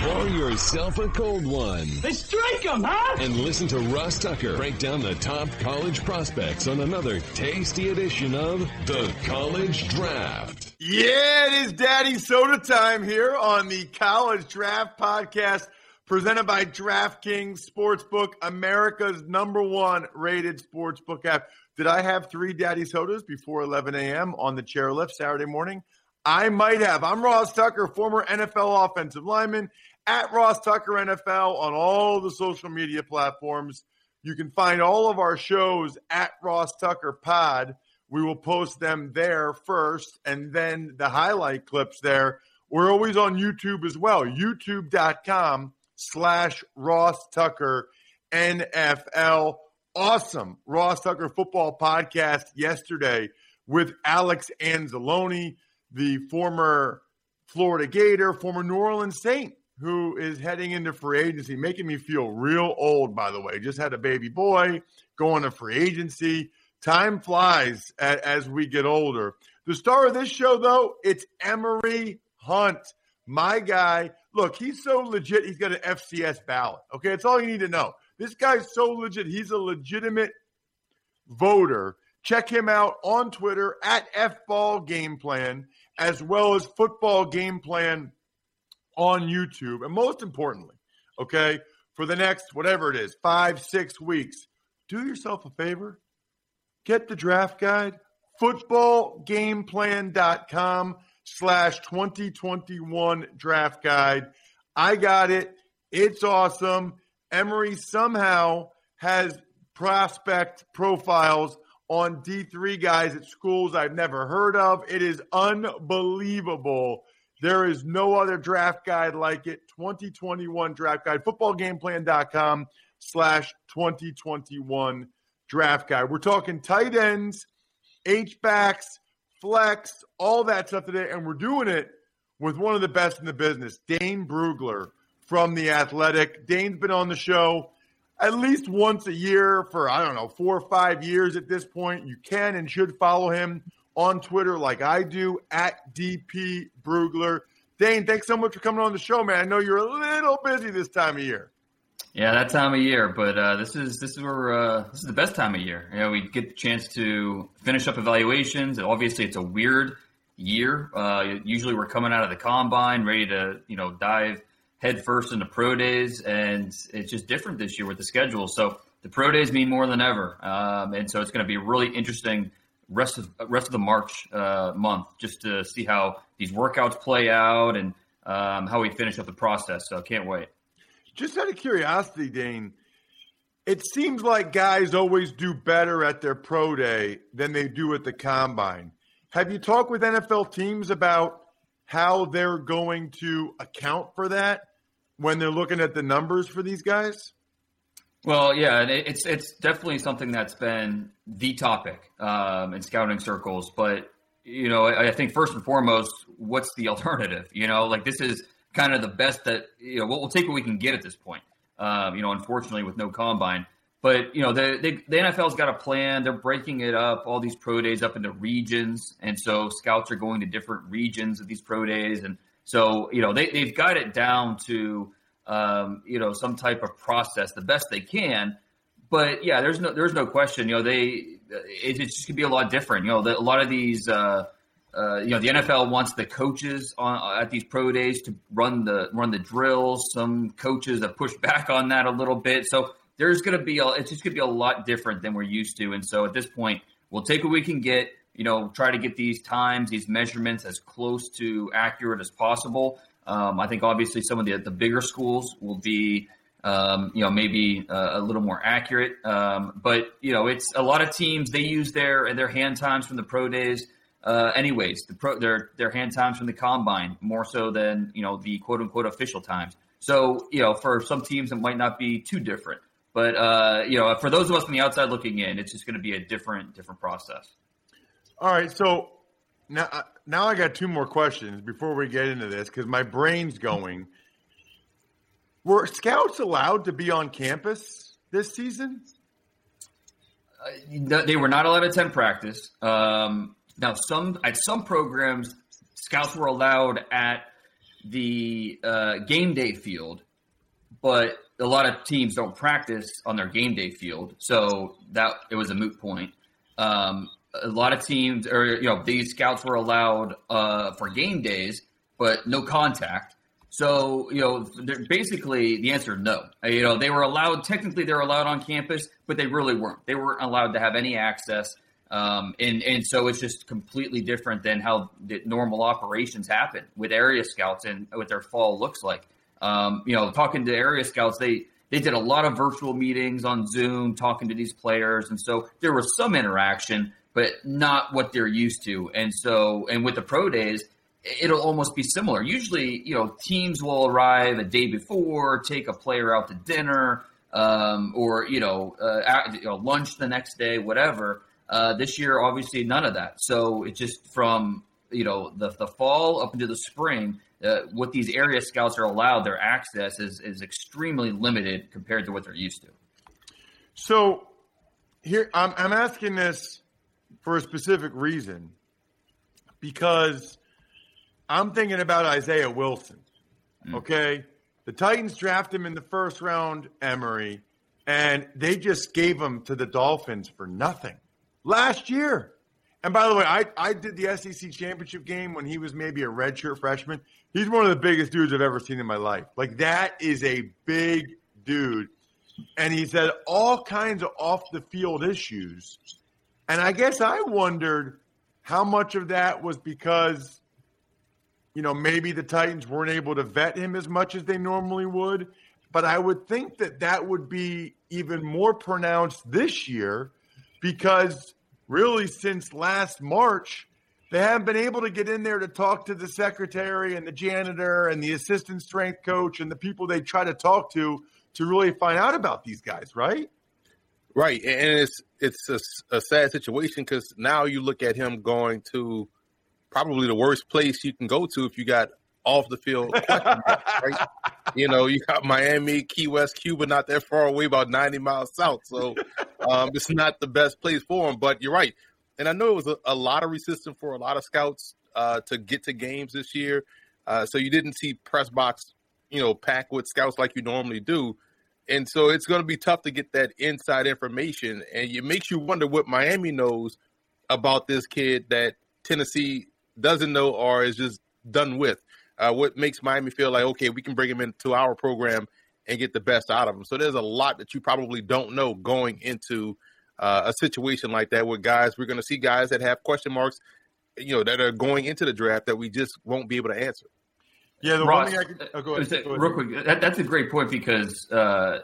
Pour yourself a cold one. They strike him, huh? And listen to Ross Tucker break down the top college prospects on another tasty edition of The College Draft. Yeah, it is Daddy Soda time here on the College Draft Podcast presented by DraftKings Sportsbook, America's number one rated sportsbook app. Did I have three Daddy Sodas before 11 a.m. on the chairlift Saturday morning? I might have. I'm Ross Tucker, former NFL offensive lineman at Ross Tucker NFL on all the social media platforms. You can find all of our shows at Ross Tucker Pod. We will post them there first and then the highlight clips there. We're always on YouTube as well, youtube.com slash Ross Tucker NFL. Awesome Ross Tucker football podcast yesterday with Alex Anzalone, the former Florida Gator, former New Orleans Saint, who is heading into free agency, making me feel real old, by the way. Just had a baby boy, going to free agency. Time flies as we get older. The star of this show, though, it's Emory Hunt, my guy. Look, he's so legit, he's got an FCS ballot. Okay, that's all you need to know. This guy's so legit. He's a legitimate voter. Check him out on Twitter at FBall Game Plan, as well as Football Game Plan on YouTube. And most importantly, okay, for the next, whatever it is, five, six weeks, do yourself a favor. Get the draft guide, footballgameplan.com slash 2021 draft guide. I got it. It's awesome. Emory somehow has prospect profiles on D3 guys at schools I've never heard of. It is unbelievable. There is no other draft guide like it. 2021 draft guide, footballgameplan.com slash 2021 draft guide. We're talking tight ends, H-backs, flex, all that stuff today, and we're doing it with one of the best in the business, Dane Brugler from The Athletic. Dane's been on the show at least once a year for, I don't know, four or five years at this point. You can and should follow him on Twitter like I do at DP Brugler. Dane, thanks so much for coming on the show, man. I know you're a little busy this time of year. Yeah, that time of year, but uh, this is this is where uh, this is the best time of year. You know, we get the chance to finish up evaluations. Obviously, it's a weird year. Uh, usually, we're coming out of the combine, ready to you know dive headfirst into pro days, and it's just different this year with the schedule. So the pro days mean more than ever, um, and so it's going to be really interesting rest of rest of the March uh, month just to see how these workouts play out and um, how we finish up the process. So can't wait. Just out of curiosity, Dane, it seems like guys always do better at their pro day than they do at the combine. Have you talked with NFL teams about how they're going to account for that when they're looking at the numbers for these guys? Well, yeah, and it's it's definitely something that's been the topic um, in scouting circles. But you know, I, I think first and foremost, what's the alternative? You know, like this is kind of the best that you know. We'll, we'll take what we can get at this point. Um, you know, unfortunately, with no combine. But you know, the, the, the NFL's got a plan. They're breaking it up, all these pro days up into regions, and so scouts are going to different regions of these pro days, and so you know they they've got it down to um, you know some type of process the best they can. but yeah, there's no there's no question. You know, they it, it's just gonna be a lot different. You know, the, a lot of these. Uh, uh, you know, the NFL wants the coaches on, at these pro days to run the run the drills. Some coaches have pushed back on that a little bit. So there's going to be a, it's just going to be a lot different than we're used to. And so at this point, we'll take what we can get. You know, try to get these times, these measurements as close to accurate as possible. Um, I think obviously some of the the bigger schools will be um, you know, maybe uh, a little more accurate. Um, but you know, it's a lot of teams they use their their hand times from the pro days. Uh, anyways, the pro their their hand times from the combine more so than you know the quote unquote official times. So you know, for some teams it might not be too different. But uh, you know, for those of us on the outside looking in, it's just going to be a different different process. All right, so now now I got two more questions before we get into this because my brain's going. Were scouts allowed to be on campus this season? Uh, they were not allowed to attend practice. Um, now, some at some programs, scouts were allowed at the uh, game day field, but a lot of teams don't practice on their game day field, so that it was a moot point. Um, a lot of teams, or you know, these scouts were allowed uh, for game days, but no contact. So, you know, basically the answer is no. Uh, you know, they were allowed, technically they're allowed on campus, but they really weren't. They weren't allowed to have any access. Um, and, and so it's just completely different than how the normal operations happen with area scouts and what their fall looks like. Um, you know, talking to area scouts, they, they did a lot of virtual meetings on Zoom, talking to these players. And so there was some interaction, but not what they're used to. And so, and with the pro days, it'll almost be similar. Usually, you know, teams will arrive a day before, take a player out to dinner, um, or you know, uh, at, you know, lunch the next day, whatever. Uh, this year, obviously, none of that. So it's just from you know the the fall up into the spring. Uh, what these area scouts are allowed, their access is is extremely limited compared to what they're used to. So here, I'm I'm asking this for a specific reason because I'm thinking about Isaiah Wilson. Mm. Okay. The Titans draft him in the first round, Emory, and they just gave him to the Dolphins for nothing last year. And by the way, I, I did the SEC championship game when he was maybe a redshirt freshman. He's one of the biggest dudes I've ever seen in my life. Like, that is a big dude. And he's had all kinds of off the field issues. And I guess I wondered how much of that was because you know, maybe the Titans weren't able to vet him as much as they normally would. But I would think that that would be even more pronounced this year because really since last March, they haven't been able to get in there to talk to the secretary and the janitor and the assistant strength coach and the people they try to talk to to really find out about these guys, right? Right, and it's it's a, a sad situation because now you look at him going to probably the worst place you can go to if you got off the field. right? You know, you got Miami, Key West, Cuba, not that far away, about 90 miles south. So um, it's not the best place for him, but you're right. And I know it was a, a lot of resistance for a lot of scouts uh, to get to games this year. Uh, so you didn't see press box, you know, packed with scouts like you normally do. And so it's going to be tough to get that inside information. And it makes you wonder what Miami knows about this kid that Tennessee doesn't know or is just done with. Uh, what makes Miami feel like okay, we can bring him into our program and get the best out of him. So there's a lot that you probably don't know going into uh, a situation like that with guys. We're going to see guys that have question marks, you know, that are going into the draft that we just won't be able to answer. Yeah, the Ross, one thing I could, oh, go ahead, go ahead. real quick. That, that's a great point because uh,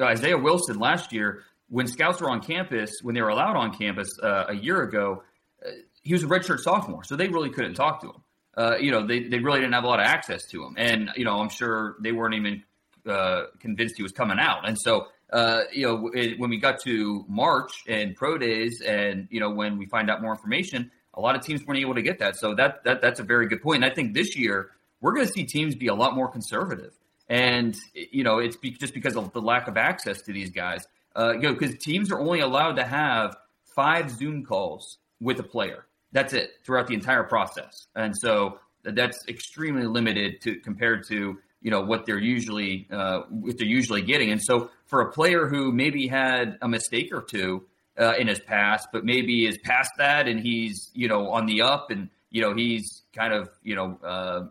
Isaiah Wilson last year, when scouts were on campus, when they were allowed on campus uh, a year ago, uh, he was a redshirt sophomore, so they really couldn't talk to him. Uh, you know, they, they really didn't have a lot of access to him. And, you know, I'm sure they weren't even uh, convinced he was coming out. And so, uh, you know, it, when we got to March and pro days and, you know, when we find out more information, a lot of teams weren't able to get that. So that, that that's a very good point. And I think this year we're going to see teams be a lot more conservative. And, you know, it's be, just because of the lack of access to these guys. Uh, you know, because teams are only allowed to have five Zoom calls with a player. That's it throughout the entire process. And so that's extremely limited to compared to you know what they're usually uh, what they're usually getting. And so for a player who maybe had a mistake or two uh, in his past, but maybe is past that and he's you know on the up and you know he's kind of you know uh,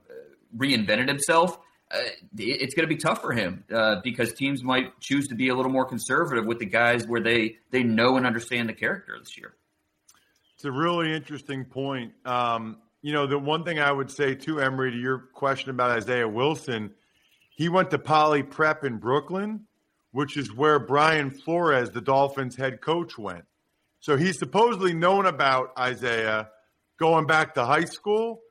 reinvented himself. Uh, it's going to be tough for him uh, because teams might choose to be a little more conservative with the guys where they they know and understand the character this year. It's a really interesting point. Um, you know, the one thing I would say too, Emory, to your question about Isaiah Wilson, he went to Poly Prep in Brooklyn, which is where Brian Flores, the Dolphins head coach, went. So he's supposedly known about Isaiah going back to high school.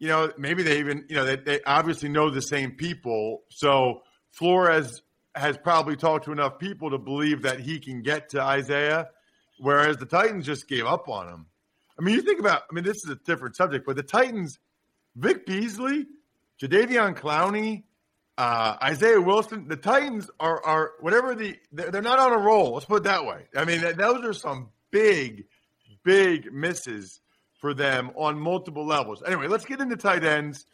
You know, maybe they even, you know, they, they obviously know the same people. So Flores has probably talked to enough people to believe that he can get to Isaiah, whereas the Titans just gave up on him. I mean, you think about, I mean, this is a different subject, but the Titans, Vic Beasley, Jadeveon Clowney, uh, Isaiah Wilson, the Titans are, are whatever the, they're not on a roll. Let's put it that way. I mean, those are some big, big misses for them on multiple levels. Anyway, let's get into tight ends.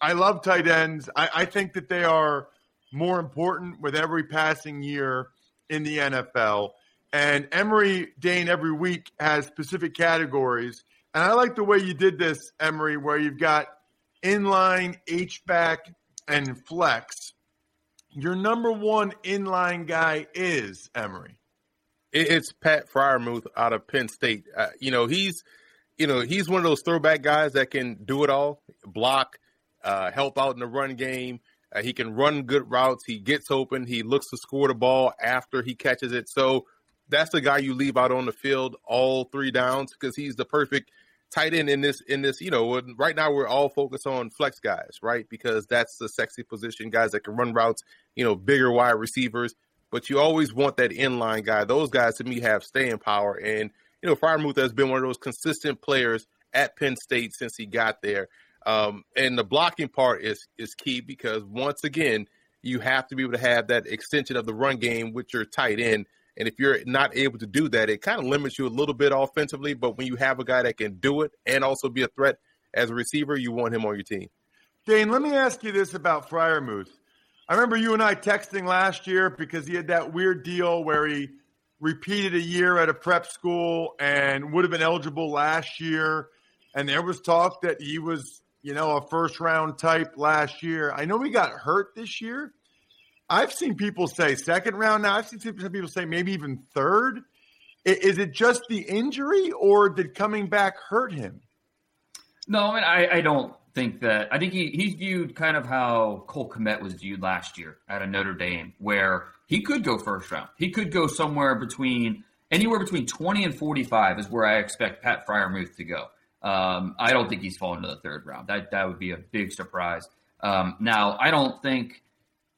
I love tight ends. I, I think that they are more important with every passing year in the NFL. And Emory Dane every week has specific categories. And I like the way you did this, Emory, where you've got inline, H-back, and flex. Your number one inline guy is Emory. It's Pat Freiermuth out of Penn State. Uh, you know, he's you know, he's one of those throwback guys that can do it all, block, uh, help out in the run game. Uh, he can run good routes. He gets open. He looks to score the ball after he catches it. So that's the guy you leave out on the field all three downs because he's the perfect tight end in this in this. You know, right now we're all focused on flex guys, right? Because that's the sexy position, guys that can run routes. You know, bigger wide receivers. But you always want that inline guy. Those guys to me have staying power, and you know, Freiermuth has been one of those consistent players at Penn State since he got there. Um, and the blocking part is is key because once again, you have to be able to have that extension of the run game with your tight end and if you're not able to do that, it kind of limits you a little bit offensively. But when you have a guy that can do it and also be a threat as a receiver, you want him on your team. Dane, let me ask you this about Freiermuth. I remember you and I texting last year because he had that weird deal where he repeated a year at a prep school and would have been eligible last year. And there was talk that he was, you know, a first round type last year. I know he got hurt this year, I've seen people say second round now. I've seen some people say maybe even third. Is it just the injury, or did coming back hurt him? No, I mean I, I don't think that. I think he, he's viewed kind of how Cole Kmet was viewed last year at Notre Dame, where he could go first round. He could go somewhere between anywhere between twenty and forty five is where I expect Pat Freiermuth to go. Um, I don't think he's fallen to the third round. That that would be a big surprise. Um, now I don't think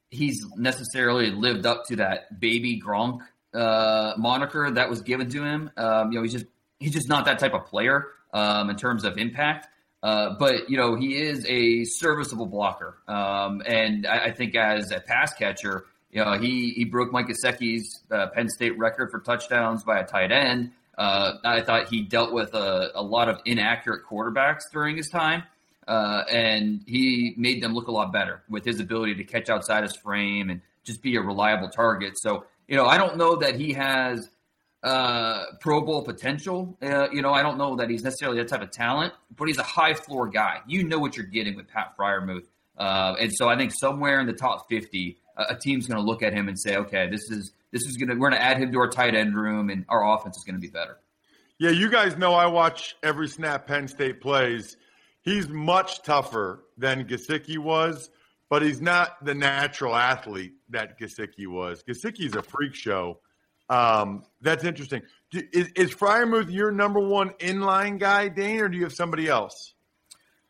he's necessarily lived up to that baby Gronk uh, moniker that was given to him. Um, you know, he's just he's just not that type of player um, in terms of impact. Uh, but you know, he is a serviceable blocker, um, and I, I, think as a pass catcher, you know, he he broke Mike Gesicki's uh, Penn State record for touchdowns by a tight end. Uh, I thought he dealt with a, a lot of inaccurate quarterbacks during his time. Uh, and he made them look a lot better with his ability to catch outside his frame and just be a reliable target. So, you know, I don't know that he has uh, Pro Bowl potential. Uh, you know, I don't know that he's necessarily that type of talent, but he's a high floor guy. You know what you're getting with Pat Freiermuth. Uh, and so I think somewhere in the top 50, a team's going to look at him and say, okay, this is this is going to we're going to add him to our tight end room, and our offense is going to be better. Yeah, you guys know I watch every snap Penn State plays he's much tougher than Gesicki was, but he's not the natural athlete that Gesicki was. Gesicki's a freak show. Um, that's interesting. Is, is Freiermuth your number one inline guy, Dane, or do you have somebody else?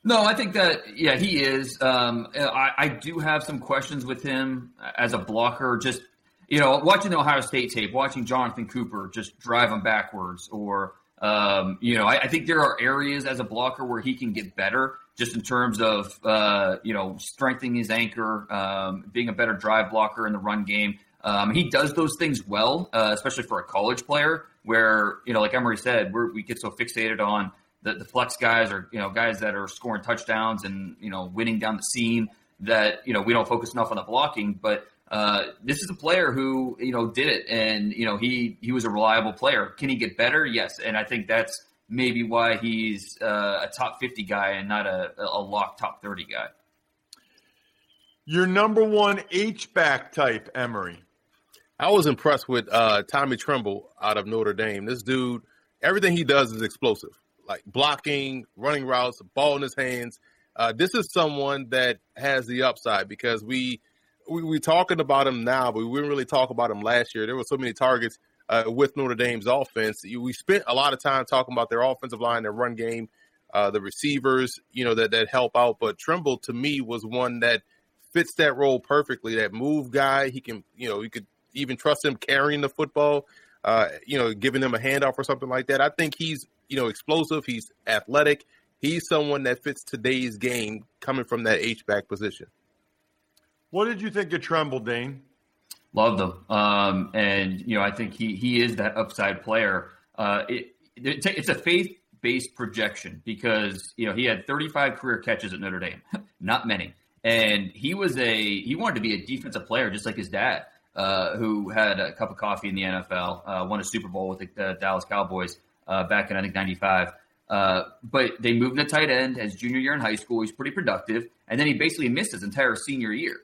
No, I think that yeah, he is. Um, I, I do have some questions with him as a blocker. Just you know, watching the Ohio State tape, watching Jonathan Cooper just drive him backwards, or um, you know, I, I, think there are areas as a blocker where he can get better, just in terms of uh, you know strengthening his anchor, um, being a better drive blocker in the run game. Um, he does those things well, uh, especially for a college player, where you know, like Emory said, we get so fixated on the, the, flex guys or you know guys that are scoring touchdowns and you know winning down the seam. that you know we don't focus enough on the blocking, but uh, this is a player who you know did it, and you know he he was a reliable player. Can he get better? Yes, and I think that's maybe why he's uh, a top fifty guy and not a, a lock top thirty guy. Your number one H back type, Emory. I was impressed with uh, Tommy Tremble out of Notre Dame. This dude, everything he does is explosive, like blocking, running routes, ball in his hands. Uh, this is someone that has the upside because we we we talking about him now, but we didn't really talk about him last year. There were so many targets uh, with Notre Dame's offense. We spent a lot of time talking about their offensive line, their run game, uh, the receivers, you know that that help out. But Tremble to me was one that fits that role perfectly. That move guy, he can, you know, he could even trust him carrying the football, uh, you know, giving him a handoff or something like that. I think he's, you know, explosive. He's athletic. He's someone that fits today's game coming from that H back position. What did you think of Tremble, Dane? Loved him, um, and you know, I think he he is that upside player. Uh, it, it's a faith based projection because you know he had 35 career catches at Notre Dame, not many, and he was a he wanted to be a defensive player just like his dad uh, who had a cup of coffee in the NFL, uh, won a Super Bowl with the uh, Dallas Cowboys back in I think '95. Uh, but they moved to tight end his junior year in high school. He's pretty productive, and then he basically missed his entire senior year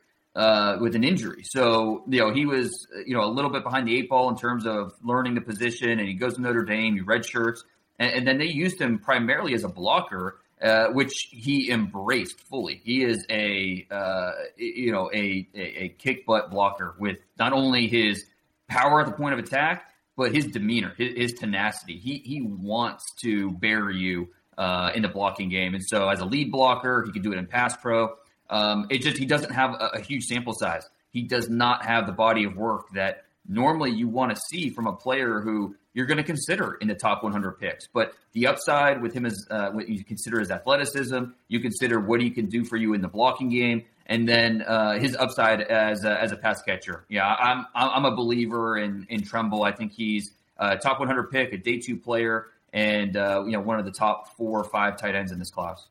with an injury. So you know he was you know a little bit behind the eight ball in terms of learning the position. And he goes to Notre Dame, he redshirts, and, and then they used him primarily as a blocker uh, which he embraced fully. He is a uh, you know a, a, a kick butt blocker with not only his power at the point of attack, but his demeanor, his, his tenacity. He he wants to bury you uh, in the blocking game, and so as a lead blocker, he can do it in pass pro. Um, it just he doesn't have a, a huge sample size. He does not have the body of work that normally you want to see from a player who you're going to consider in the top 100 picks. But the upside with him is uh, what you consider his athleticism. You consider what he can do for you in the blocking game, and then uh, his upside as a, as a pass catcher. Yeah, I'm I'm a believer in in Tremble. I think he's a top 100 pick, a day two player, and uh, you know one of the top four or five tight ends in this class.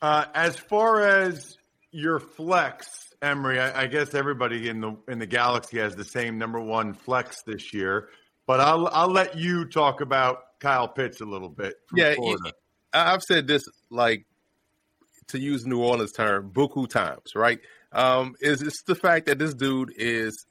Uh, as far as your flex, Emory, I, I guess everybody in the in the galaxy has the same number one flex this year. But I'll I'll let you talk about Kyle Pitts a little bit. yeah, I've said this like to use New Orleans term, buku times, right? Um, is it's the fact that this dude is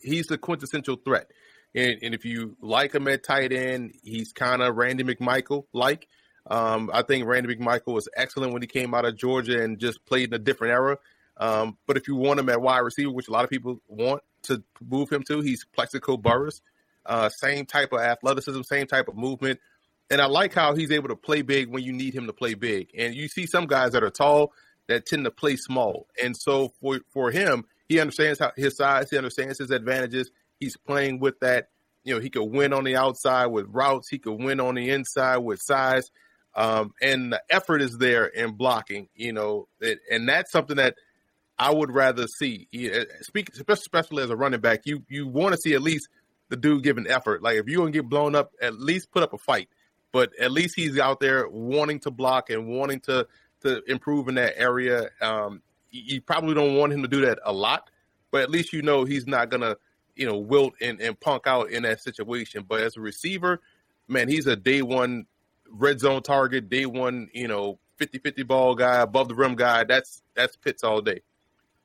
he's the quintessential threat. And, and if you like him at tight end, he's kind of Randy McMichael like. Um, I think Randy McMichael was excellent when he came out of Georgia and just played in a different era. Um, but if you want him at wide receiver, which a lot of people want to move him to, he's Plaxico Burress. Uh, same type of athleticism, same type of movement. And I like how he's able to play big when you need him to play big. And you see some guys that are tall that tend to play small. And so for for him, he understands how his size, he understands his advantages. He's playing with that. You know, he could win on the outside with routes. He could win on the inside with size. Um, and the effort is there in blocking. You know, it, and that's something that I would rather see. Speak, especially as a running back, you you want to see at least – the dude giving effort. Like if you're gonna get blown up, at least put up a fight. But at least he's out there wanting to block and wanting to to improve in that area. Um, you probably don't want him to do that a lot, but at least you know he's not gonna, you know, wilt and, and punk out in that situation. But as a receiver, man, he's a day one red zone target, day one, you know, 50-50 ball guy, above the rim guy. That's that's Pitts all day.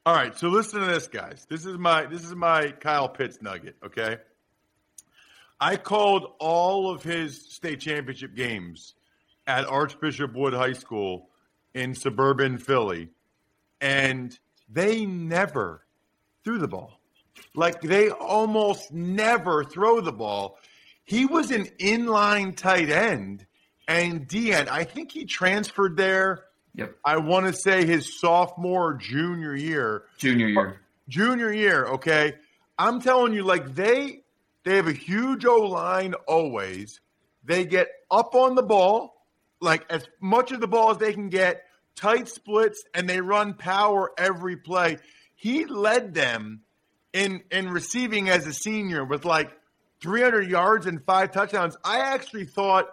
All right, so listen to this, guys. This is my this is my Kyle Pitts nugget. Okay, I called all of his state championship games at Archbishop Wood High School in suburban Philly, and they never threw the ball. Like they almost never throw the ball. He was an inline tight end and D end. I think he transferred there. Yep. I want to say his sophomore junior year. Junior year. Junior year, okay. I'm telling you, like they they have a huge O line always. They get up on the ball, like as much of the ball as they can get, tight splits, and they run power every play. He led them in in receiving as a senior with like 300 yards and five touchdowns. I actually thought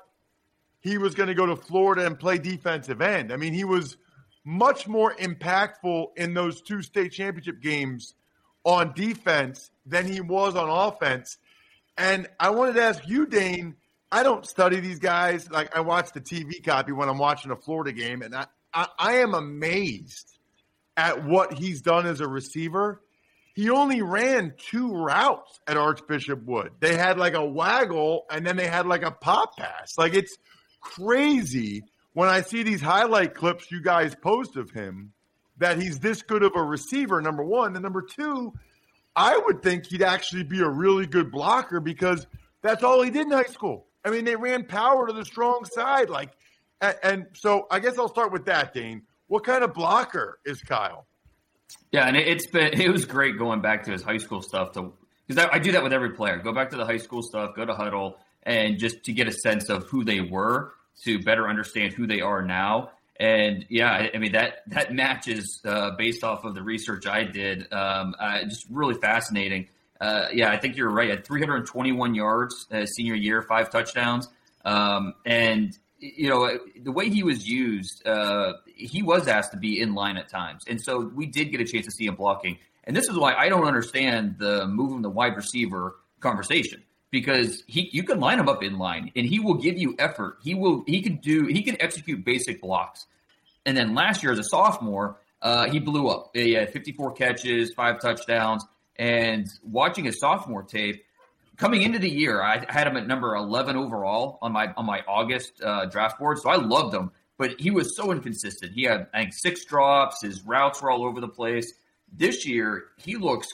he was going to go to Florida and play defensive end. I mean, he was much more impactful in those two state championship games on defense than he was on offense. And I wanted to ask you, Dane. I don't study these guys. Like I watch the TV copy when I'm watching a Florida game, and I, I, I am amazed at what he's done as a receiver. He only ran two routes at Archbishop Wood. They had like a waggle and then they had like a pop pass. Like it's crazy when I see these highlight clips you guys post of him that he's this good of a receiver, number one. And number two, I would think he'd actually be a really good blocker because that's all he did in high school. I mean, they ran power to the strong side. Like, and, and so I guess I'll start with that, Dane. What kind of blocker is Kyle? Yeah, and it's been it was great going back to his high school stuff to because I, I, do that with every player. Go back to the high school stuff, go to Hudl, and just to get a sense of who they were to better understand who they are now. And yeah, I, mean that that matches uh, based off of the research I did. Um, uh, just really fascinating. Uh, yeah, I think you're right. At 321 yards uh, senior year, five touchdowns, um, and you know the way he was used, uh, he was asked to be in line at times, and so we did get a chance to see him blocking. And this is why I don't understand the moving the wide receiver conversation because he you can line him up in line and he will give you effort. He will he can do he can execute basic blocks. And then last year as a sophomore, uh, he blew up. He had 54 catches, five touchdowns, and watching his sophomore tape. Coming into the year, I had him at number 11 overall on my on my August uh, draft board, so I loved him. But he was so inconsistent. He had I think six drops. His routes were all over the place. This year, he looks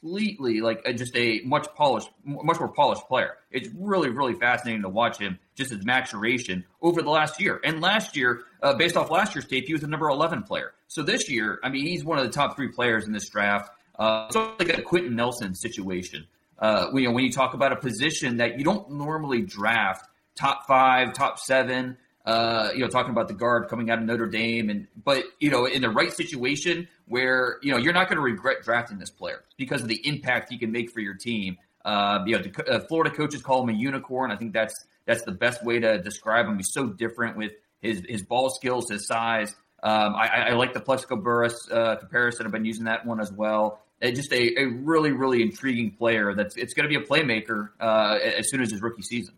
completely like a, just a much polished, much more polished player. It's really, really fascinating to watch him just his maturation over the last year. And last year, uh, based off last year's tape, he was the number 11 player. So this year, I mean, he's one of the top three players in this draft. Uh, it's like a Quenton Nelson situation. Uh, you know, when you talk about a position that you don't normally draft top five, top seven, uh, you know, talking about the guard coming out of Notre Dame, and but you know, in the right situation where you know you're not going to regret drafting this player because of the impact he can make for your team. Uh, you know, the, uh, Florida coaches call him a unicorn. I think that's that's the best way to describe him. He's so different with his his ball skills, his size. Um, I, I, like the Plaxico Burress uh, comparison. I've been using that one as well. Uh, just a, a really, really intriguing player. That's it's going to be a playmaker uh, as soon as his rookie season.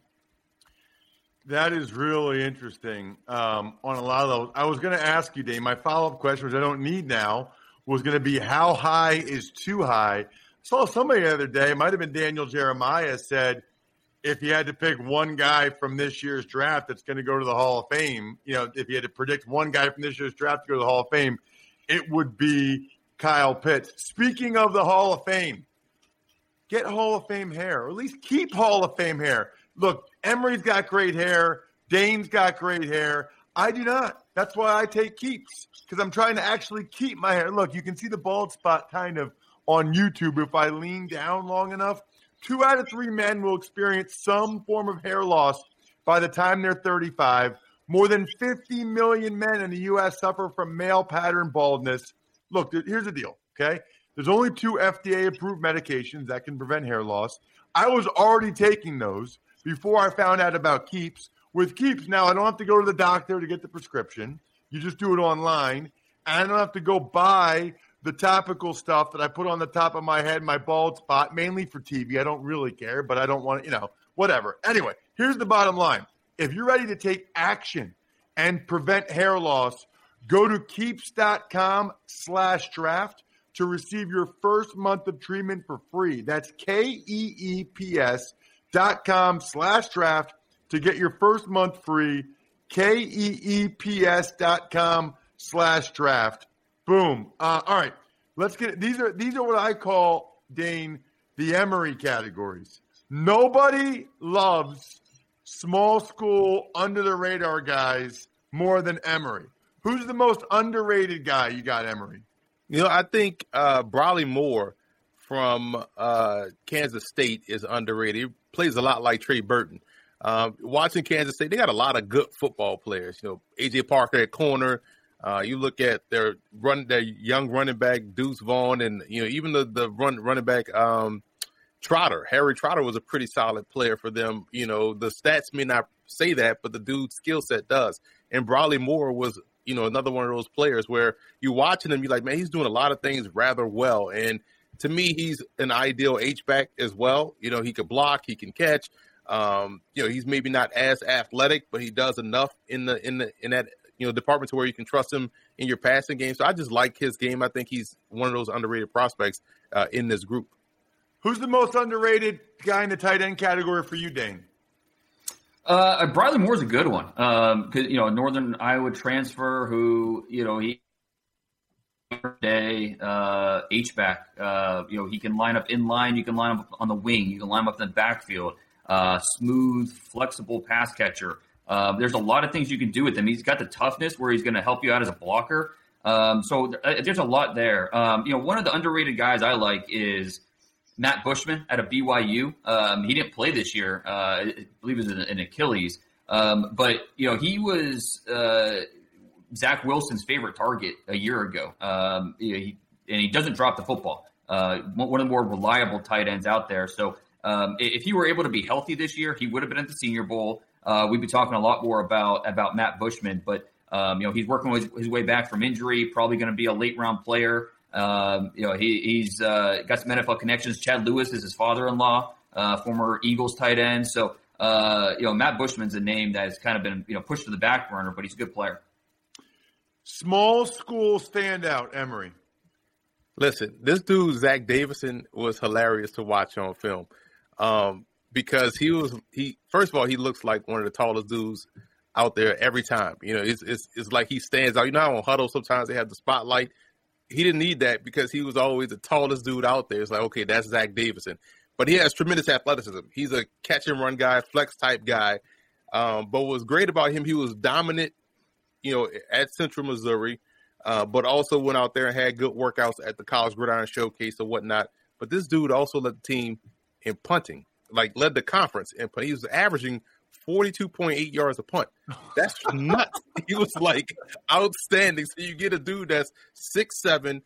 That is really interesting um, on a lot of those. I was going to ask you, Dave. My follow up question, which I don't need now, was going to be how high is too high. I saw somebody the other day, might have been Daniel Jeremiah, said if you had to pick one guy from this year's draft that's going to go to the Hall of Fame, you know, if you had to predict one guy from this year's draft to go to the Hall of Fame, it would be Kyle Pitts. Speaking of the Hall of Fame, get Hall of Fame hair, or at least keep Hall of Fame hair. Look, Emory's got great hair. Dane's got great hair. I do not. That's why I take Keeps because I'm trying to actually keep my hair. Look, you can see the bald spot kind of on YouTube if I lean down long enough. Two out of three men will experience some form of hair loss by the time they're 35. More than 50 million men in the U.S. suffer from male pattern baldness. Look, here's the deal, okay? There's only two FDA approved medications that can prevent hair loss. I was already taking those before I found out about Keeps. With Keeps, now I don't have to go to the doctor to get the prescription. You just do it online. And I don't have to go buy the topical stuff that I put on the top of my head, my bald spot, mainly for TV. I don't really care, but I don't want to, you know, whatever. Anyway, here's the bottom line. If you're ready to take action and prevent hair loss, go to keeps.com slash draft to receive your first month of treatment for free. That's K E E P S dot com slash draft to get your first month free. K E E P S dot com slash draft. Boom. Uh, all right. Let's get these are these are what I call Dane the Emory categories. Nobody loves small school under the radar guys more than Emory. Who's the most underrated guy you got, Emory? You know, I think uh, Briley Moore from uh, Kansas State is underrated. Plays a lot like Trey Burton. Uh, watching Kansas State, they got a lot of good football players. You know, AJ Parker at corner. Uh, you look at their run, their young running back Deuce Vaughn, and you know even the the run running back um, Trotter. Harry Trotter was a pretty solid player for them. You know, the stats may not say that, but the dude's skill set does. And Briley Moore was you know another one of those players where you're watching him, you're like, man, he's doing a lot of things rather well. And to me, he's an ideal H back as well. You know, he can block, he can catch. Um, you know, he's maybe not as athletic, but he does enough in the in the in that you know department to where you can trust him in your passing game. So I just like his game. I think he's one of those underrated prospects uh, in this group. Who's the most underrated guy in the tight end category for you, Dane? Uh, Briley Moore's a good one. Um, cause, you know, Northern Iowa transfer who, you know, he day uh, H back. Uh, you know, he can line up in line. You can line up on the wing. You can line up in the backfield. Uh, smooth, flexible pass catcher. Uh, there's a lot of things you can do with him. He's got the toughness where he's going to help you out as a blocker. Um, so th- uh, there's a lot there. Um, you know, one of the underrated guys I like is Matt Bushman out of BYU. Um, he didn't play this year. Uh, I believe it was an, Achilles. Um, but you know, he was uh, Zach Wilson's favorite target a year ago. Um, he, and he doesn't drop the football. Uh, one of the more reliable tight ends out there. So um, if he were able to be healthy this year, he would have been at the Senior Bowl. Uh, we'd be talking a lot more about about Matt Bushman, but um, you know he's working his, his, way back from injury. Probably going to be a late round player. Um, you know, he, has uh, got some NFL connections. Chad Lewis is his father-in-law, uh, former Eagles tight end. So, uh, you know, Matt Bushman's a name that has kind of been, you know, pushed to the back burner, but he's a good player. Small school standout, Emory. Listen, this dude Zach Davidson was hilarious to watch on film um, because he was he. First of all, he looks like one of the tallest dudes out there every time. You know, it's it's, it's like he stands out. You know, how on Hudl sometimes they have the spotlight he didn't need that because he was always the tallest dude out there. It's like, okay, that's Zach Davidson. But he has tremendous athleticism. He's a catch and run guy, flex type guy. Um, but what was great about him, he was dominant, you know, at Central Missouri, uh, but also went out there and had good workouts at the College Gridiron Showcase and whatnot. But this dude also led the team in punting, like led the conference in punting. He was averaging 42.8 yards a punt. That's nuts. He was like outstanding. So you get a dude that's 6'7,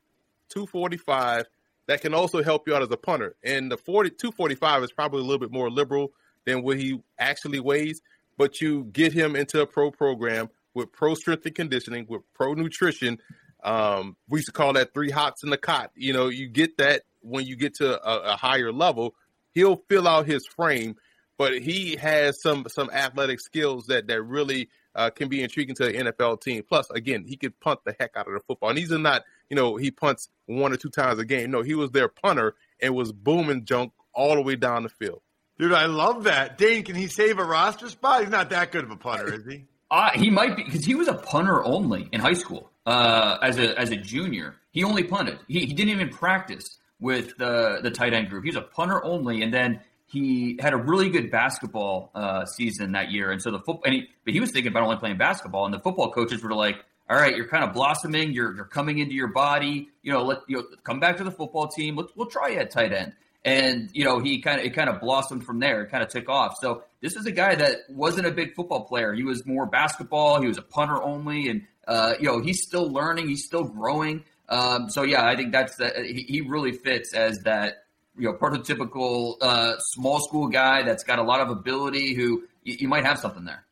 245 that can also help you out as a punter. And the 40, 245 is probably a little bit more liberal than what he actually weighs, but you get him into a pro program with pro strength and conditioning, with pro nutrition. Um, we used to call that three hots in the cot. You know, you get that when you get to a, a higher level. He'll fill out his frame but he has some some athletic skills that that really uh, can be intriguing to the NFL team. Plus, again, he could punt the heck out of the football. And these are not, you know, he punts one or two times a game. No, he was their punter and was booming junk all the way down the field. Dude, I love that. Dane, can he save a roster spot? He's not that good of a punter, is he? Uh, he might be because he was a punter only in high school. Uh, as a as a junior, he only punted. He, he didn't even practice with the the tight end group. He was a punter only, and then he had a really good basketball uh, season that year, and so the football. He, but he was thinking about only playing basketball, and the football coaches were like, "All right, you're kind of blossoming. You're you're coming into your body. You know, let you know, come back to the football team. Let's, we'll try you at tight end." And you know, he kind of it kind of blossomed from there. It kind of took off. So this is a guy that wasn't a big football player. He was more basketball. He was a punter only, and uh, you know, he's still learning. He's still growing. Um, so yeah, I think that's uh, he, he really fits as that you know prototypical uh, small school guy that's got a lot of ability who you, you might have something there.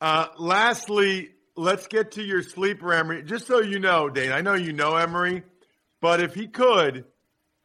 Uh, lastly, let's get to your sleeper, Emory. Just so you know, Dane, I know you know Emory, but if he could,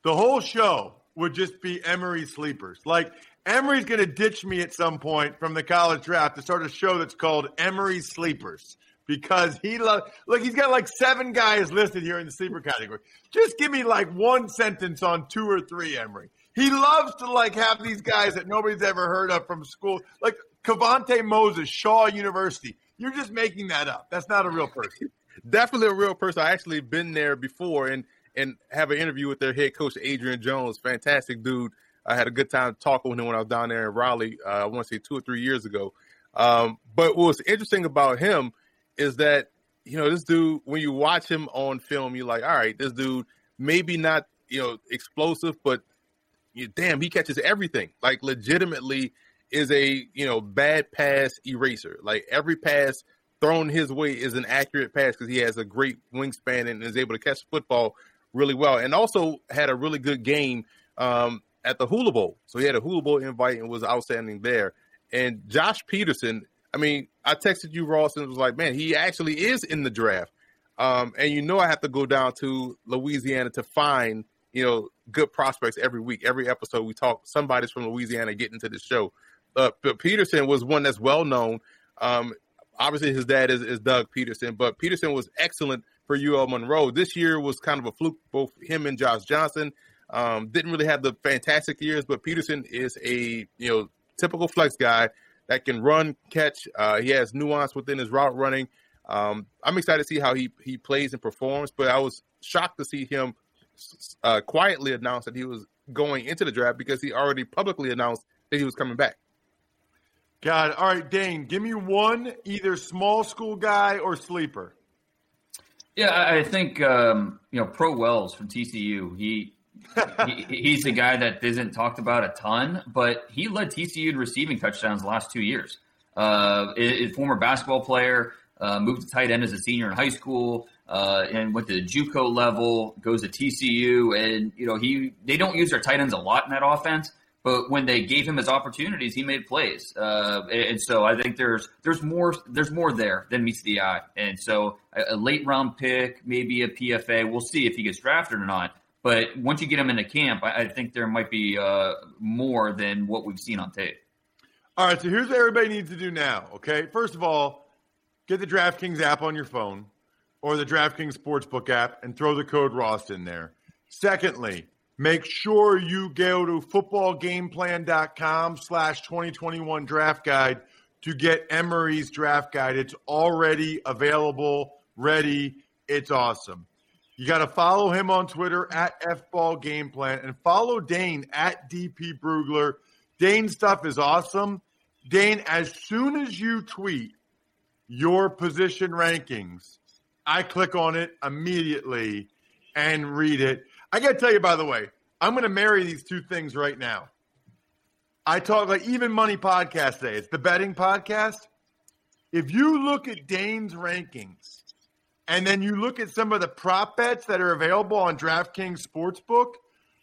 the whole show would just be Emory sleepers. Like Emory's going to ditch me at some point from the college draft to start a show that's called Emory Sleepers because he loves. Look, he's got like seven guys listed here in the sleeper category. Just give me like one sentence on two or three, Emory. He loves to like have these guys that nobody's ever heard of from school, like Cavante Moses, Shaw University. You're just making that up. That's not a real person. Definitely a real person. I actually been there before and and have an interview with their head coach Adrian Jones. Fantastic dude. I had a good time talking with him when I was down there in Raleigh. Uh, I want to say two or three years ago. Um, but what's interesting about him is that you know this dude when you watch him on film, you're like, all right, this dude maybe not you know explosive, but you, damn, he catches everything. Like legitimately is a you know bad pass eraser. Like every pass thrown his way is an accurate pass because he has a great wingspan and is able to catch football really well, and also had a really good game um, at the Hula Bowl. So he had a Hula Bowl invite and was outstanding there. And Josh Pederson I mean, I texted you Ross and was like, man, he actually is in the draft. Um, and you know, I have to go down to Louisiana to find you know good prospects every week. Every episode, we talk somebody's from Louisiana getting to the show. Uh, but Pederson was one that's well known. Um, obviously, his dad is, is Doug Pederson, but Pederson was excellent for UL Monroe. This year was kind of a fluke, both him and Josh Johnson. Um, didn't really have the fantastic years, but Pederson is a you know typical flex guy that can run, catch. Uh, he has nuance within his route running. Um, I'm excited to see how he he plays and performs. But I was shocked to see him uh, quietly announce that he was going into the draft because he already publicly announced that he was coming back. God, all right, Dane, give me one either small school guy or sleeper. Yeah, I think um, you know Pro Wells from TCU. He, he he's a guy that isn't talked about a ton, but he led TCU in receiving touchdowns the last two years. Uh, former basketball player, uh, moved to tight end as a senior in high school, uh, and went to the JUCO level. Goes to TCU, and you know he they don't use their tight ends a lot in that offense. But when they gave him his opportunities, he made plays, uh, and so I think there's there's more there's more there than meets the eye. And so a, a late round pick, maybe a PFA. We'll see if he gets drafted or not. But once you get him into camp, I, I think there might be uh, more than what we've seen on tape. All right, so here's what everybody needs to do now. Okay, first of all, get the DraftKings app on your phone or the DraftKings Sportsbook app and throw the code Ross in there. Secondly, make sure you go to footballgameplan.com slash 2021 draft guide to get Emory's draft guide. It's already available, ready. It's awesome. You got to follow him on Twitter at FBallGamePlan and follow Dane at DP Brugler. Dane's stuff is awesome. Dane, as soon as you tweet your position rankings, I click on it immediately and read it. I got to tell you, by the way, I'm going to marry these two things right now. I talk like even money podcast day. It's the betting podcast. If you look at Dane's rankings and then you look at some of the prop bets that are available on DraftKings Sportsbook,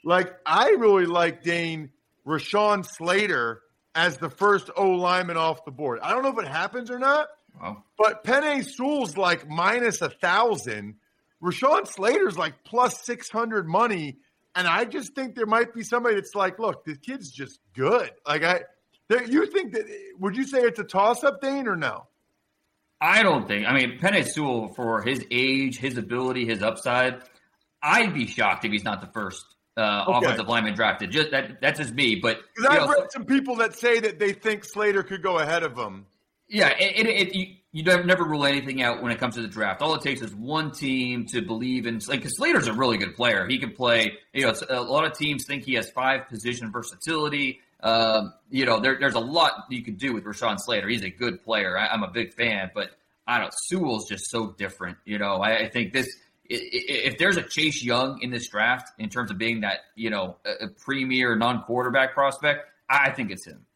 like I really like Dane Rashawn Slater as the first O lineman off the board. I don't know if it happens or not, Wow. But Penei Sewell's like minus a thousand. Rashawn Slater's like plus six hundred money, and I just think there might be somebody that's like, look, the kid's just good. Like I, you think that? Would you say it's a toss up, Dane, or no? I don't think. I mean, Penei Sewell, for his age, his ability, his upside, I'd be shocked if he's not the first uh, okay. offensive lineman drafted. Just that that's just me. But I've know, read some people that say that they think Slater could go ahead of him. Yeah, it, it, it, you, never rule anything out when it comes to the draft. All it takes is one team to believe in. Like, because Slater's a really good player. He can play. You know, a lot of teams think he has five position versatility. Um, you know, there, there's a lot you can do with Rashawn Slater. He's a good player. I, am a big fan, but I don't. Sewell's just so different. You know, I, I think this. If there's a Chase Young in this draft in terms of being that you know a premier non-quarterback prospect, I think it's him.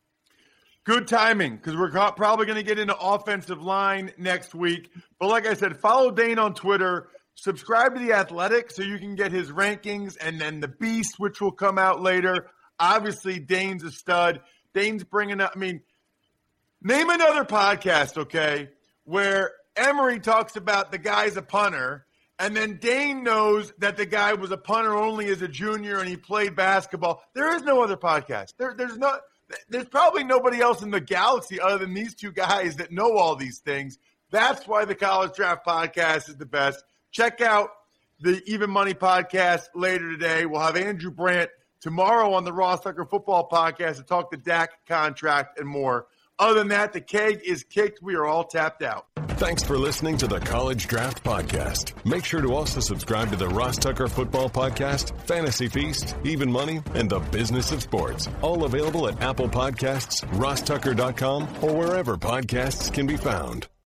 Good timing because we're probably going to get into offensive line next week. But like I said, follow Dane on Twitter. Subscribe to The Athletic so you can get his rankings and then The Beast, which will come out later. Obviously, Dane's a stud. Dane's bringing up, I mean, name another podcast, okay, where Emory talks about the guy's a punter. And then Dane knows that the guy was a punter only as a junior and he played basketball. There is no other podcast. There, there's not there's probably nobody else in the galaxy other than these two guys that know all these things. That's why the College Draft Podcast is the best. Check out the Even Money Podcast later today. We'll have Andrew Brandt tomorrow on the Ross Tucker Football Podcast to talk the Dak contract and more. Other than that, the keg is kicked. We are all tapped out. Thanks for listening to the College Draft Podcast. Make sure to also subscribe to the Ross Tucker Football Podcast, Fantasy Feast, Even Money, and the Business of Sports. All available at Apple Podcasts, rosstucker.com, or wherever podcasts can be found.